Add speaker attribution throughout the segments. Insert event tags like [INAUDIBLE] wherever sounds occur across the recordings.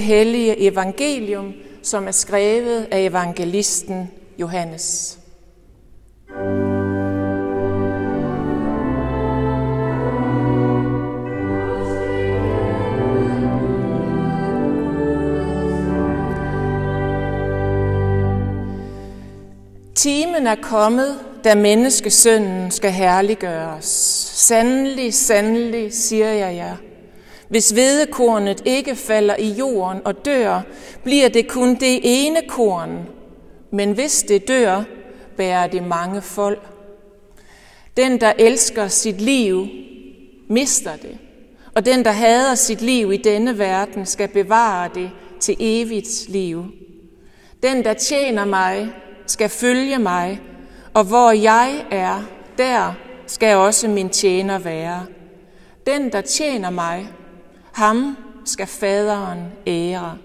Speaker 1: hellige evangelium, som er skrevet af evangelisten Johannes. Timen er kommet, da menneskesønnen skal herliggøres. Sandelig, sandelig, siger jeg jer. ja hvis vedekornet ikke falder i jorden og dør, bliver det kun det ene korn. Men hvis det dør, bærer det mange folk. Den, der elsker sit liv, mister det. Og den, der hader sit liv i denne verden, skal bevare det til evigt liv. Den, der tjener mig, skal følge mig, og hvor jeg er, der skal også min tjener være. Den, der tjener mig, ham skal faderen ære.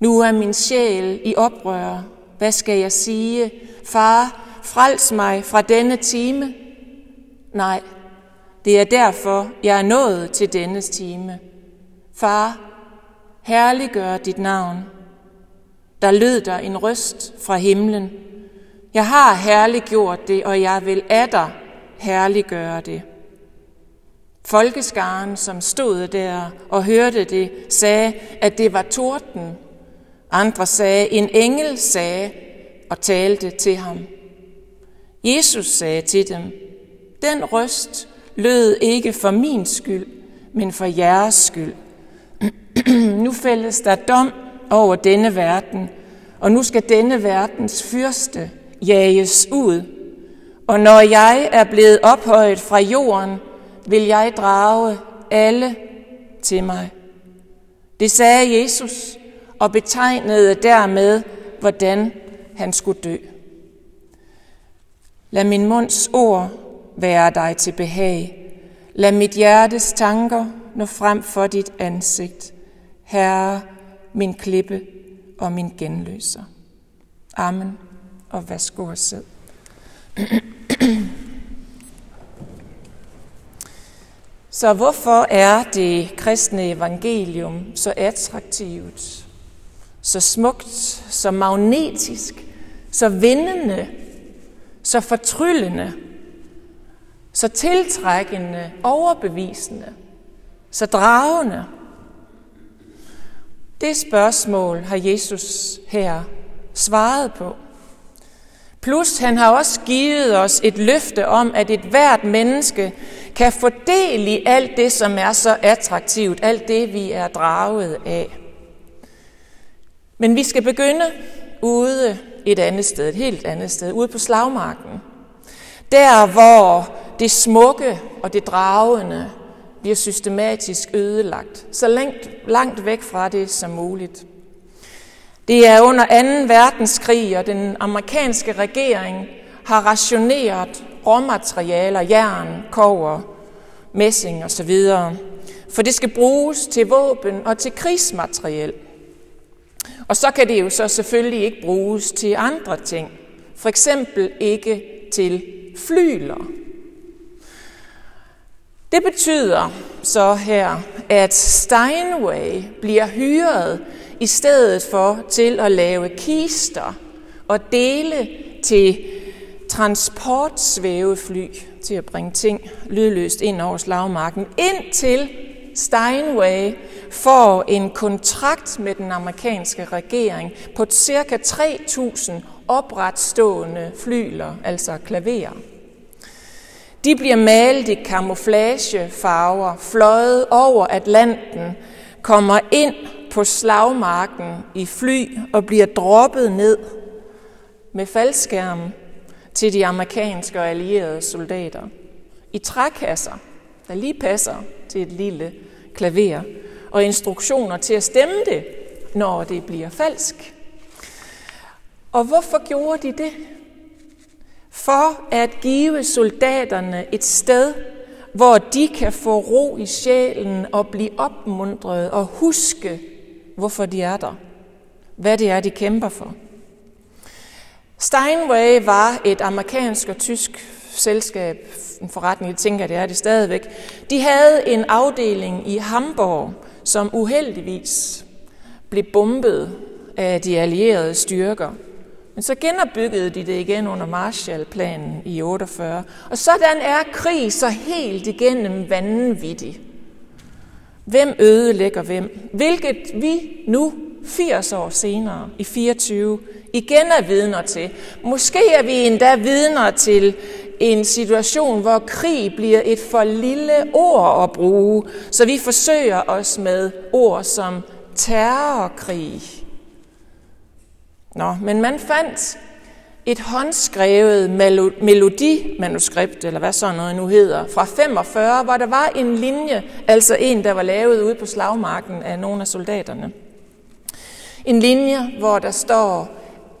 Speaker 1: Nu er min sjæl i oprør. Hvad skal jeg sige? Far, frels mig fra denne time. Nej, det er derfor, jeg er nået til denne time. Far, herliggør dit navn. Der lød der en røst fra himlen. Jeg har herliggjort det, og jeg vil af dig herliggøre det. Folkeskaren, som stod der og hørte det, sagde, at det var torden. Andre sagde, en engel sagde og talte til ham. Jesus sagde til dem, den røst lød ikke for min skyld, men for jeres skyld. [CLEARS THROAT] nu fældes der dom over denne verden, og nu skal denne verdens fyrste jages ud. Og når jeg er blevet ophøjet fra jorden, vil jeg drage alle til mig. Det sagde Jesus og betegnede dermed, hvordan han skulle dø. Lad min munds ord være dig til behag. Lad mit hjertes tanker nå frem for dit ansigt. Herre, min klippe og min genløser. Amen. Og værsgo og sid. [CLEARS THROAT] Så hvorfor er det kristne evangelium så attraktivt, så smukt, så magnetisk, så vindende, så fortryllende, så tiltrækkende, overbevisende, så dragende? Det spørgsmål har Jesus her svaret på. Plus han har også givet os et løfte om, at et hvert menneske kan fordele i alt det, som er så attraktivt, alt det, vi er draget af. Men vi skal begynde ude et andet sted, et helt andet sted, ude på slagmarken. Der, hvor det smukke og det dragende bliver systematisk ødelagt, så langt, langt væk fra det som muligt. Det er under 2. verdenskrig, og den amerikanske regering har rationeret råmaterialer, jern, kover, messing osv., for det skal bruges til våben og til krigsmateriel. Og så kan det jo så selvfølgelig ikke bruges til andre ting. For eksempel ikke til flyler. Det betyder så her, at Steinway bliver hyret i stedet for til at lave kister og dele til transportsvævefly til at bringe ting lydløst ind over slagmarken, indtil Steinway får en kontrakt med den amerikanske regering på ca. 3.000 opretstående flyler, altså klaverer. De bliver malet i kamuflagefarver, fløjet over Atlanten, kommer ind på slagmarken i fly og bliver droppet ned med faldskærm til de amerikanske og allierede soldater. I trækasser, der lige passer til et lille klaver, og instruktioner til at stemme det, når det bliver falsk. Og hvorfor gjorde de det? For at give soldaterne et sted, hvor de kan få ro i sjælen og blive opmuntret og huske, hvorfor de er der. Hvad det er, de kæmper for. Steinway var et amerikansk og tysk selskab, en forretning, jeg tænker, det er det stadigvæk. De havde en afdeling i Hamburg, som uheldigvis blev bombet af de allierede styrker. Men så genopbyggede de det igen under Marshallplanen i 48. Og sådan er krig så helt igennem vanvittig. Hvem ødelægger hvem? Hvilket vi nu, 80 år senere, i 24, igen er vidner til. Måske er vi endda vidner til en situation, hvor krig bliver et for lille ord at bruge, så vi forsøger os med ord som terrorkrig. Nå, men man fandt et håndskrevet melodimanuskript, eller hvad sådan noget nu hedder, fra 45, hvor der var en linje, altså en, der var lavet ude på slagmarken af nogle af soldaterne. En linje, hvor der står,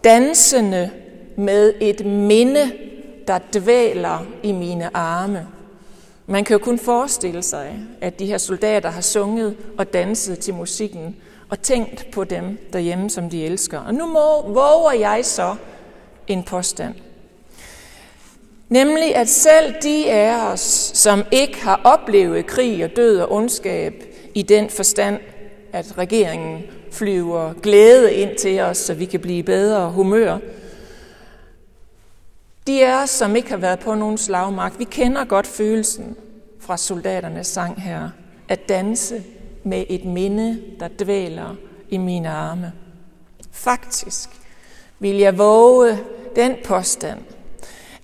Speaker 1: dansende med et minde, der dvæler i mine arme. Man kan jo kun forestille sig, at de her soldater har sunget og danset til musikken og tænkt på dem derhjemme, som de elsker. Og nu må, våger jeg så en påstand. Nemlig at selv de af os, som ikke har oplevet krig og død og ondskab i den forstand, at regeringen flyver glæde ind til os, så vi kan blive bedre humør. De af os, som ikke har været på nogen slagmark, vi kender godt følelsen fra soldaternes sang her, at danse med et minde, der dvæler i mine arme. Faktisk vil jeg våge den påstand,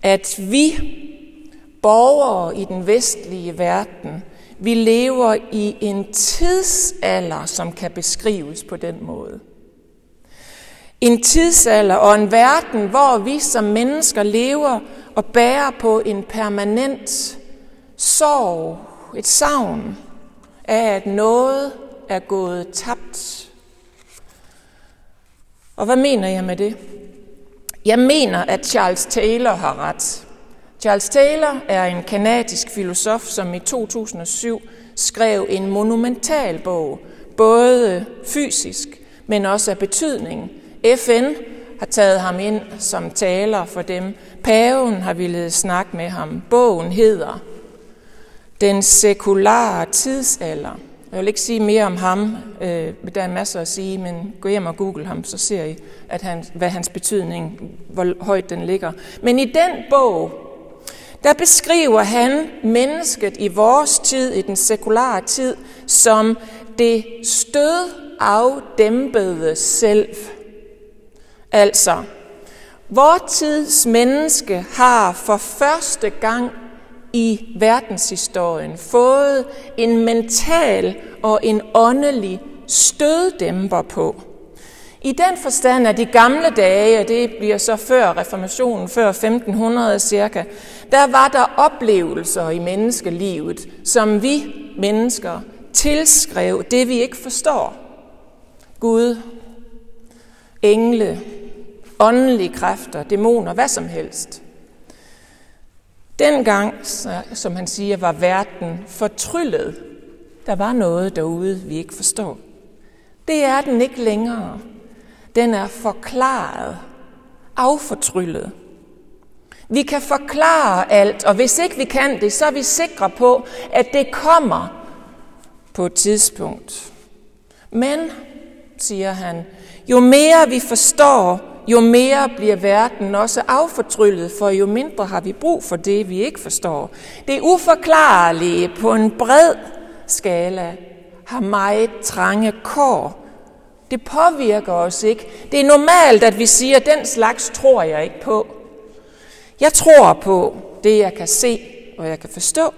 Speaker 1: at vi borgere i den vestlige verden vi lever i en tidsalder, som kan beskrives på den måde. En tidsalder og en verden, hvor vi som mennesker lever og bærer på en permanent sorg, et savn af, at noget er gået tabt. Og hvad mener jeg med det? Jeg mener, at Charles Taylor har ret. Charles Taylor er en kanadisk filosof, som i 2007 skrev en monumental bog, både fysisk, men også af betydning. FN har taget ham ind som taler for dem. Paven har ville snakke med ham. Bogen hedder Den sekulare tidsalder. Jeg vil ikke sige mere om ham, øh, der er masser at sige, men gå hjem og google ham, så ser I, at han, hvad hans betydning, hvor højt den ligger. Men i den bog, der beskriver han mennesket i vores tid, i den sekulære tid, som det stød afdæmpede selv. Altså, vor tids menneske har for første gang i verdenshistorien fået en mental og en åndelig støddæmper på. I den forstand at de gamle dage, og det bliver så før reformationen, før 1500 cirka, der var der oplevelser i menneskelivet, som vi mennesker tilskrev det, vi ikke forstår. Gud, engle, åndelige kræfter, dæmoner, hvad som helst. Dengang, som han siger, var verden fortryllet. Der var noget derude, vi ikke forstår. Det er den ikke længere. Den er forklaret, affortryllet. Vi kan forklare alt, og hvis ikke vi kan det, så er vi sikre på, at det kommer på et tidspunkt. Men, siger han, jo mere vi forstår, jo mere bliver verden også affortryllet, for jo mindre har vi brug for det, vi ikke forstår. Det uforklarlige på en bred skala har meget trange kår, det påvirker os ikke. Det er normalt, at vi siger, at den slags tror jeg ikke på. Jeg tror på det, jeg kan se og jeg kan forstå.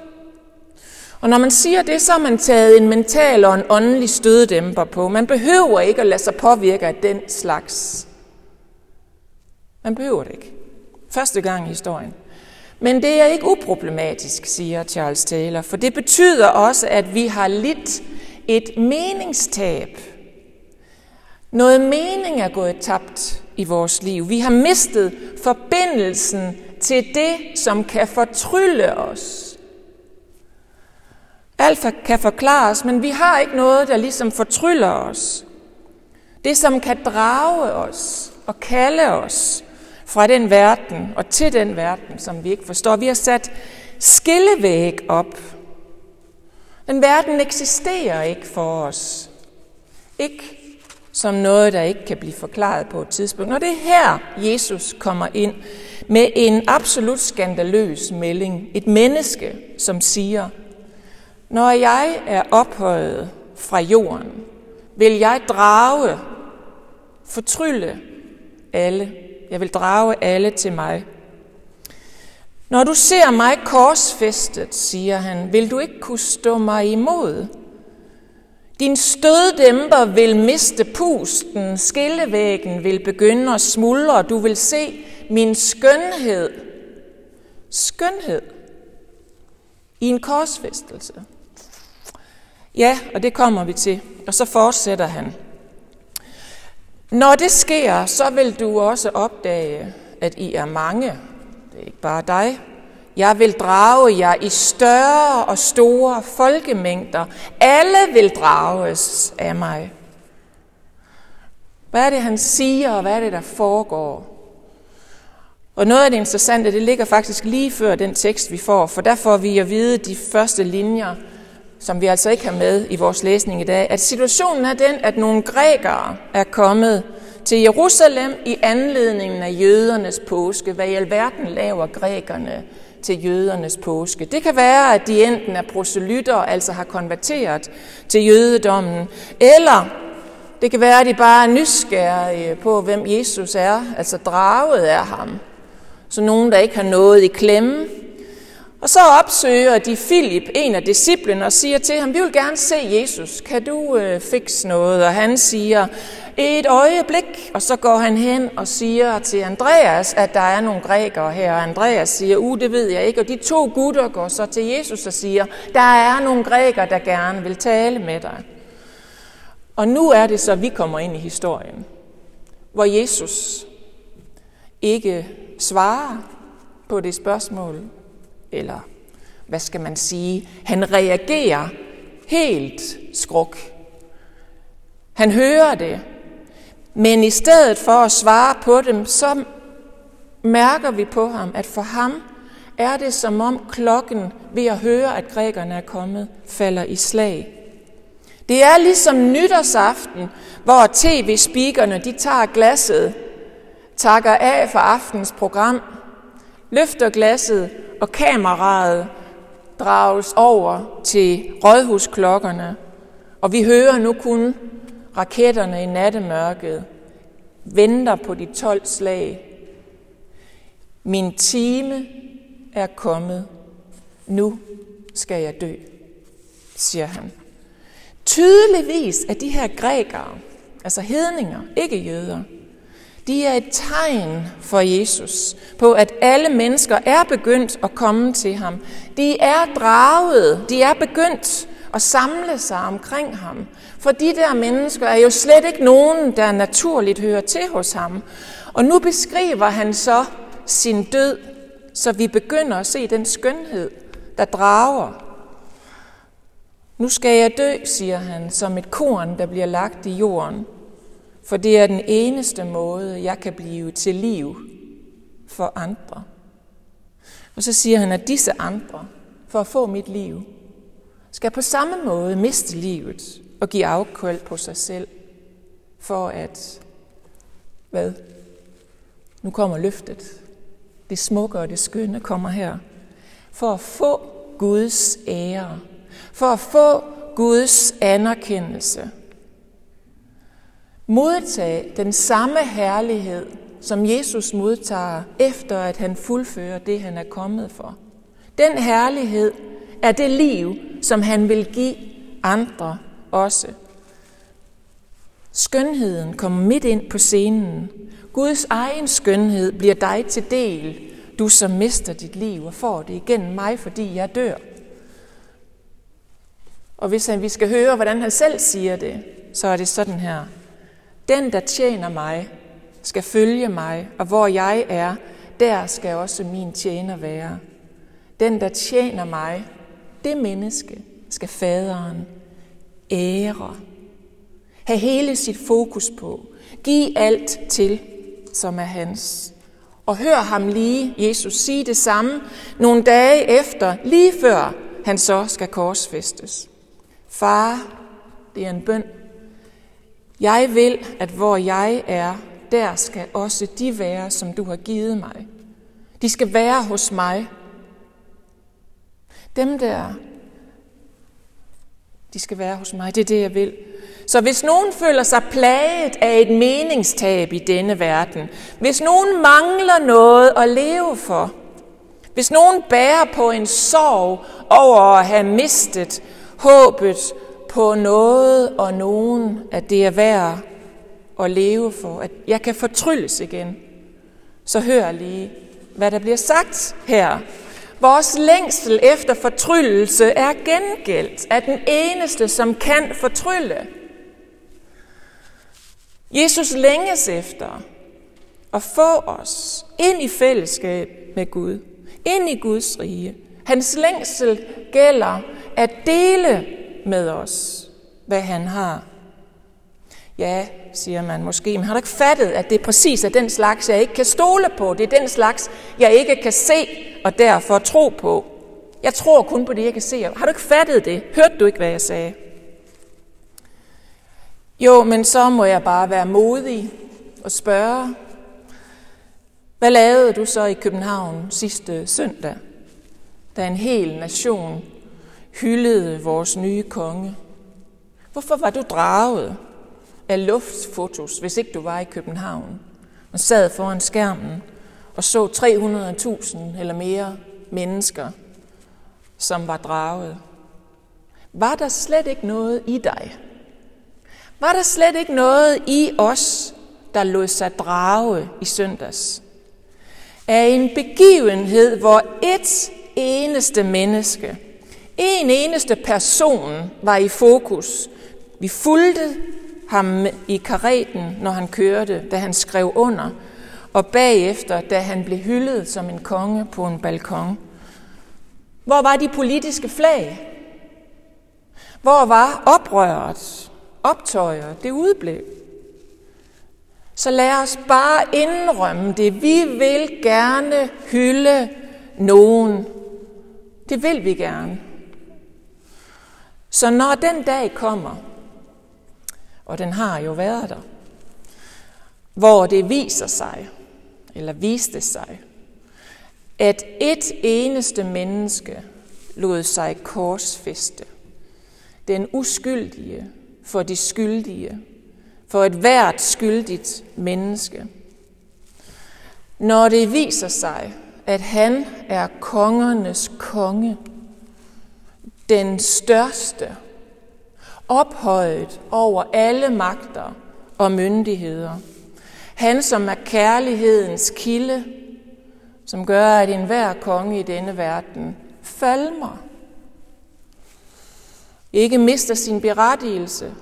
Speaker 1: Og når man siger det, så har man taget en mental og en åndelig støddæmper på. Man behøver ikke at lade sig påvirke af den slags. Man behøver det ikke. Første gang i historien. Men det er ikke uproblematisk, siger Charles Taylor, for det betyder også, at vi har lidt et meningstab noget mening er gået tabt i vores liv. Vi har mistet forbindelsen til det, som kan fortrylle os. Alt kan forklares, men vi har ikke noget, der ligesom fortryller os. Det, som kan drage os og kalde os fra den verden og til den verden, som vi ikke forstår. Vi har sat skillevæg op. Den verden eksisterer ikke for os. Ikke som noget, der ikke kan blive forklaret på et tidspunkt. Og det er her, Jesus kommer ind med en absolut skandaløs melding. Et menneske, som siger, når jeg er ophøjet fra jorden, vil jeg drage, fortrylle alle. Jeg vil drage alle til mig. Når du ser mig korsfæstet, siger han, vil du ikke kunne stå mig imod. Din støddæmper vil miste pusten, skillevæggen vil begynde at smuldre, du vil se min skønhed. Skønhed i en korsfæstelse. Ja, og det kommer vi til. Og så fortsætter han. Når det sker, så vil du også opdage, at I er mange. Det er ikke bare dig. Jeg vil drage jer i større og store folkemængder. Alle vil drages af mig. Hvad er det, han siger, og hvad er det, der foregår? Og noget af det interessante, det ligger faktisk lige før den tekst, vi får, for der får vi at vide de første linjer, som vi altså ikke har med i vores læsning i dag, at situationen er den, at nogle grækere er kommet til Jerusalem i anledningen af jødernes påske. Hvad i alverden laver grækerne til jødernes påske? Det kan være, at de enten er proselytter, altså har konverteret til jødedommen, eller det kan være, at de bare er nysgerrige på, hvem Jesus er, altså draget af ham. Så nogen, der ikke har noget i klemme, og så opsøger de Filip, en af disciplene, og siger til ham, vi vil gerne se Jesus, kan du øh, fikse noget? Og han siger, et øjeblik, og så går han hen og siger til Andreas, at der er nogle grækere her, og Andreas siger, uh, det ved jeg ikke, og de to gutter går så til Jesus og siger, der er nogle grækere, der gerne vil tale med dig. Og nu er det så, at vi kommer ind i historien, hvor Jesus ikke svarer på det spørgsmål, eller hvad skal man sige, han reagerer helt skruk. Han hører det, men i stedet for at svare på dem, så mærker vi på ham, at for ham er det som om klokken ved at høre, at grækerne er kommet, falder i slag. Det er ligesom nytårsaften, hvor tv-speakerne de tager glasset, takker af for aftens program, løfter glasset og kameraet drages over til rådhusklokkerne, og vi hører nu kun raketterne i nattemørket, venter på de 12 slag. Min time er kommet. Nu skal jeg dø, siger han. Tydeligvis er de her grækere, altså hedninger, ikke jøder, de er et tegn for Jesus på, at alle mennesker er begyndt at komme til ham. De er draget, de er begyndt at samle sig omkring ham. For de der mennesker er jo slet ikke nogen, der naturligt hører til hos ham. Og nu beskriver han så sin død, så vi begynder at se den skønhed, der drager. Nu skal jeg dø, siger han, som et korn, der bliver lagt i jorden. For det er den eneste måde, jeg kan blive til liv for andre. Og så siger han, at disse andre, for at få mit liv, skal på samme måde miste livet og give afkald på sig selv, for at, hvad? Nu kommer løftet. Det smukke og det skønne kommer her. For at få Guds ære. For at få Guds anerkendelse modtage den samme herlighed, som Jesus modtager, efter at han fuldfører det, han er kommet for. Den herlighed er det liv, som han vil give andre også. Skønheden kommer midt ind på scenen. Guds egen skønhed bliver dig til del, du som mister dit liv og får det igen mig, fordi jeg dør. Og hvis han, vi skal høre, hvordan han selv siger det, så er det sådan her. Den, der tjener mig, skal følge mig, og hvor jeg er, der skal også min tjener være. Den, der tjener mig, det menneske, skal faderen ære. Ha' hele sit fokus på. Giv alt til, som er hans. Og hør ham lige, Jesus, sige det samme nogle dage efter, lige før han så skal korsfæstes. Far, det er en bøn, jeg vil, at hvor jeg er, der skal også de være, som du har givet mig. De skal være hos mig. Dem der, de skal være hos mig. Det er det, jeg vil. Så hvis nogen føler sig plaget af et meningstab i denne verden, hvis nogen mangler noget at leve for, hvis nogen bærer på en sorg over at have mistet håbet på noget og nogen, at det er værd at leve for, at jeg kan fortrylles igen, så hør lige, hvad der bliver sagt her. Vores længsel efter fortryllelse er gengældt af den eneste, som kan fortrylle. Jesus længes efter at få os ind i fællesskab med Gud, ind i Guds rige. Hans længsel gælder at dele med os, hvad han har. Ja, siger man måske, men har du ikke fattet, at det er præcis er den slags, jeg ikke kan stole på? Det er den slags, jeg ikke kan se og derfor tro på. Jeg tror kun på det, jeg kan se. Har du ikke fattet det? Hørte du ikke, hvad jeg sagde? Jo, men så må jeg bare være modig og spørge, hvad lavede du så i København sidste søndag, da en hel nation hyldede vores nye konge? Hvorfor var du draget af luftfotos, hvis ikke du var i København? Man sad foran skærmen og så 300.000 eller mere mennesker, som var draget. Var der slet ikke noget i dig? Var der slet ikke noget i os, der lod sig drage i søndags? Af en begivenhed, hvor et eneste menneske, en eneste person var i fokus. Vi fulgte ham i kareten, når han kørte, da han skrev under, og bagefter, da han blev hyldet som en konge på en balkon. Hvor var de politiske flag? Hvor var oprøret? optøjer, det udblev. Så lad os bare indrømme det. Vi vil gerne hylde nogen. Det vil vi gerne. Så når den dag kommer, og den har jo været der, hvor det viser sig, eller viste sig, at et eneste menneske lod sig korsfeste. Den uskyldige, for de skyldige, for et hvert skyldigt menneske. Når det viser sig, at han er kongernes konge, den største, ophøjet over alle magter og myndigheder. Han, som er kærlighedens kilde, som gør, at enhver konge i denne verden falmer ikke mister sin berettigelse,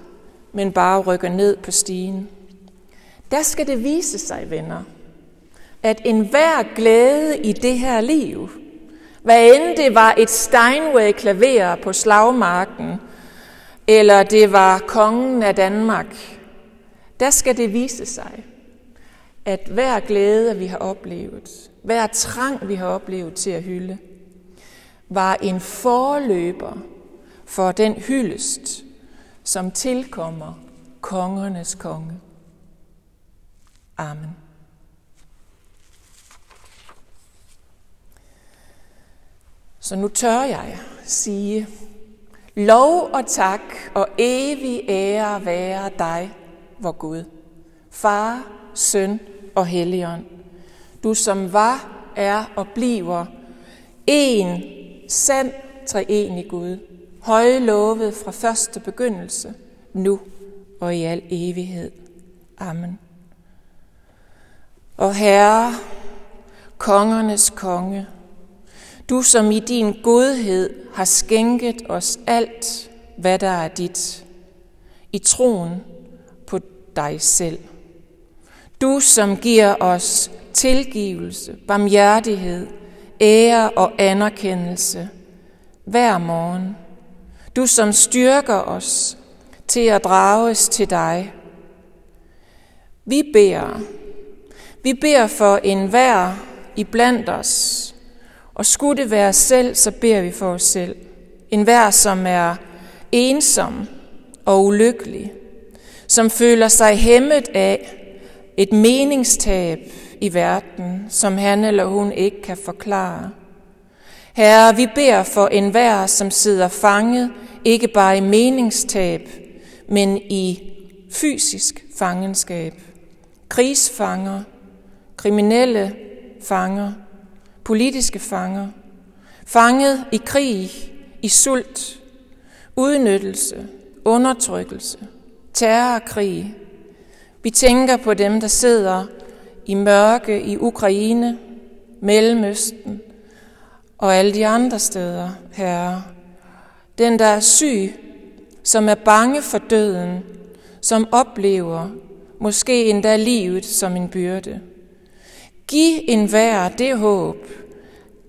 Speaker 1: men bare rykker ned på stigen. Der skal det vise sig, venner, at enhver glæde i det her liv, hvad end det var et Steinway-klaver på slagmarken, eller det var kongen af Danmark, der skal det vise sig, at hver glæde, vi har oplevet, hver trang, vi har oplevet til at hylde, var en forløber for den hyldest, som tilkommer kongernes konge. Amen. Så nu tør jeg sige, lov og tak og evig ære være dig, vor Gud, Far, Søn og Helligånd. Du som var, er og bliver en sand treenig Gud, højlovet fra første begyndelse, nu og i al evighed. Amen. Og Herre, kongernes konge, du som i din godhed har skænket os alt, hvad der er dit, i troen på dig selv. Du som giver os tilgivelse, barmhjertighed, ære og anerkendelse hver morgen du som styrker os til at drages til dig. Vi beder. Vi beder for enhver i blandt os. Og skulle det være selv, så beder vi for os selv. En hver, som er ensom og ulykkelig. som føler sig hæmmet af et meningstab i verden, som han eller hun ikke kan forklare. Herre, vi beder for enhver, som sidder fanget, ikke bare i meningstab, men i fysisk fangenskab. Krigsfanger, kriminelle fanger, politiske fanger, fanget i krig, i sult, udnyttelse, undertrykkelse, terrorkrig. Vi tænker på dem, der sidder i mørke i Ukraine, Mellemøsten og alle de andre steder, herre. Den, der er syg, som er bange for døden, som oplever måske endda livet som en byrde. Giv enhver det håb,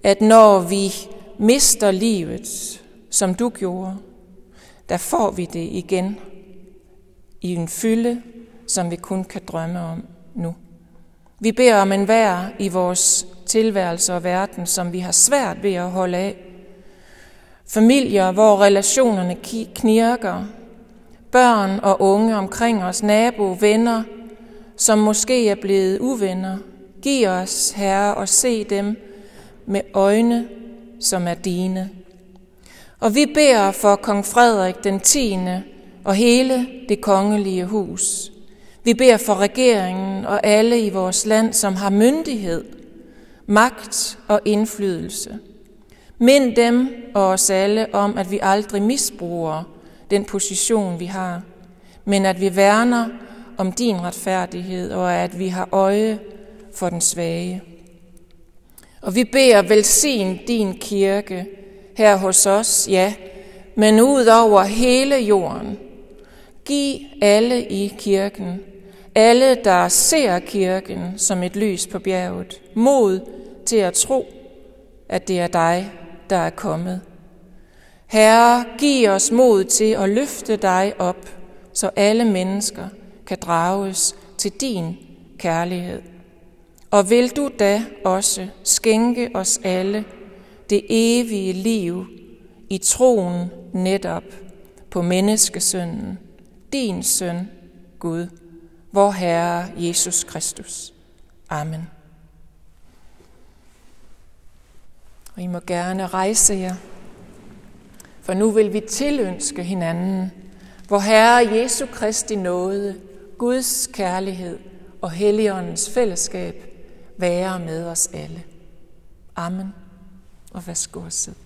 Speaker 1: at når vi mister livet, som du gjorde, der får vi det igen i en fylde, som vi kun kan drømme om nu. Vi beder om en i vores tilværelse og verden, som vi har svært ved at holde af. Familier, hvor relationerne knirker. Børn og unge omkring os, nabo, venner, som måske er blevet uvenner. Giv os, Herre, at se dem med øjne, som er dine. Og vi beder for kong Frederik den 10. og hele det kongelige hus. Vi beder for regeringen og alle i vores land, som har myndighed, magt og indflydelse. Mind dem og os alle om, at vi aldrig misbruger den position, vi har, men at vi værner om din retfærdighed og at vi har øje for den svage. Og vi beder velsign din kirke her hos os, ja, men ud over hele jorden. Giv alle i kirken alle, der ser kirken som et lys på bjerget, mod til at tro, at det er dig, der er kommet. Herre, giv os mod til at løfte dig op, så alle mennesker kan drages til din kærlighed. Og vil du da også skænke os alle det evige liv i troen netop på menneskesønnen, din søn, Gud vor Herre Jesus Kristus. Amen. Og I må gerne rejse jer, for nu vil vi tilønske hinanden, hvor Herre Jesu Kristi nåde, Guds kærlighed og Helligåndens fællesskab være med os alle. Amen. Og værsgo at sidde.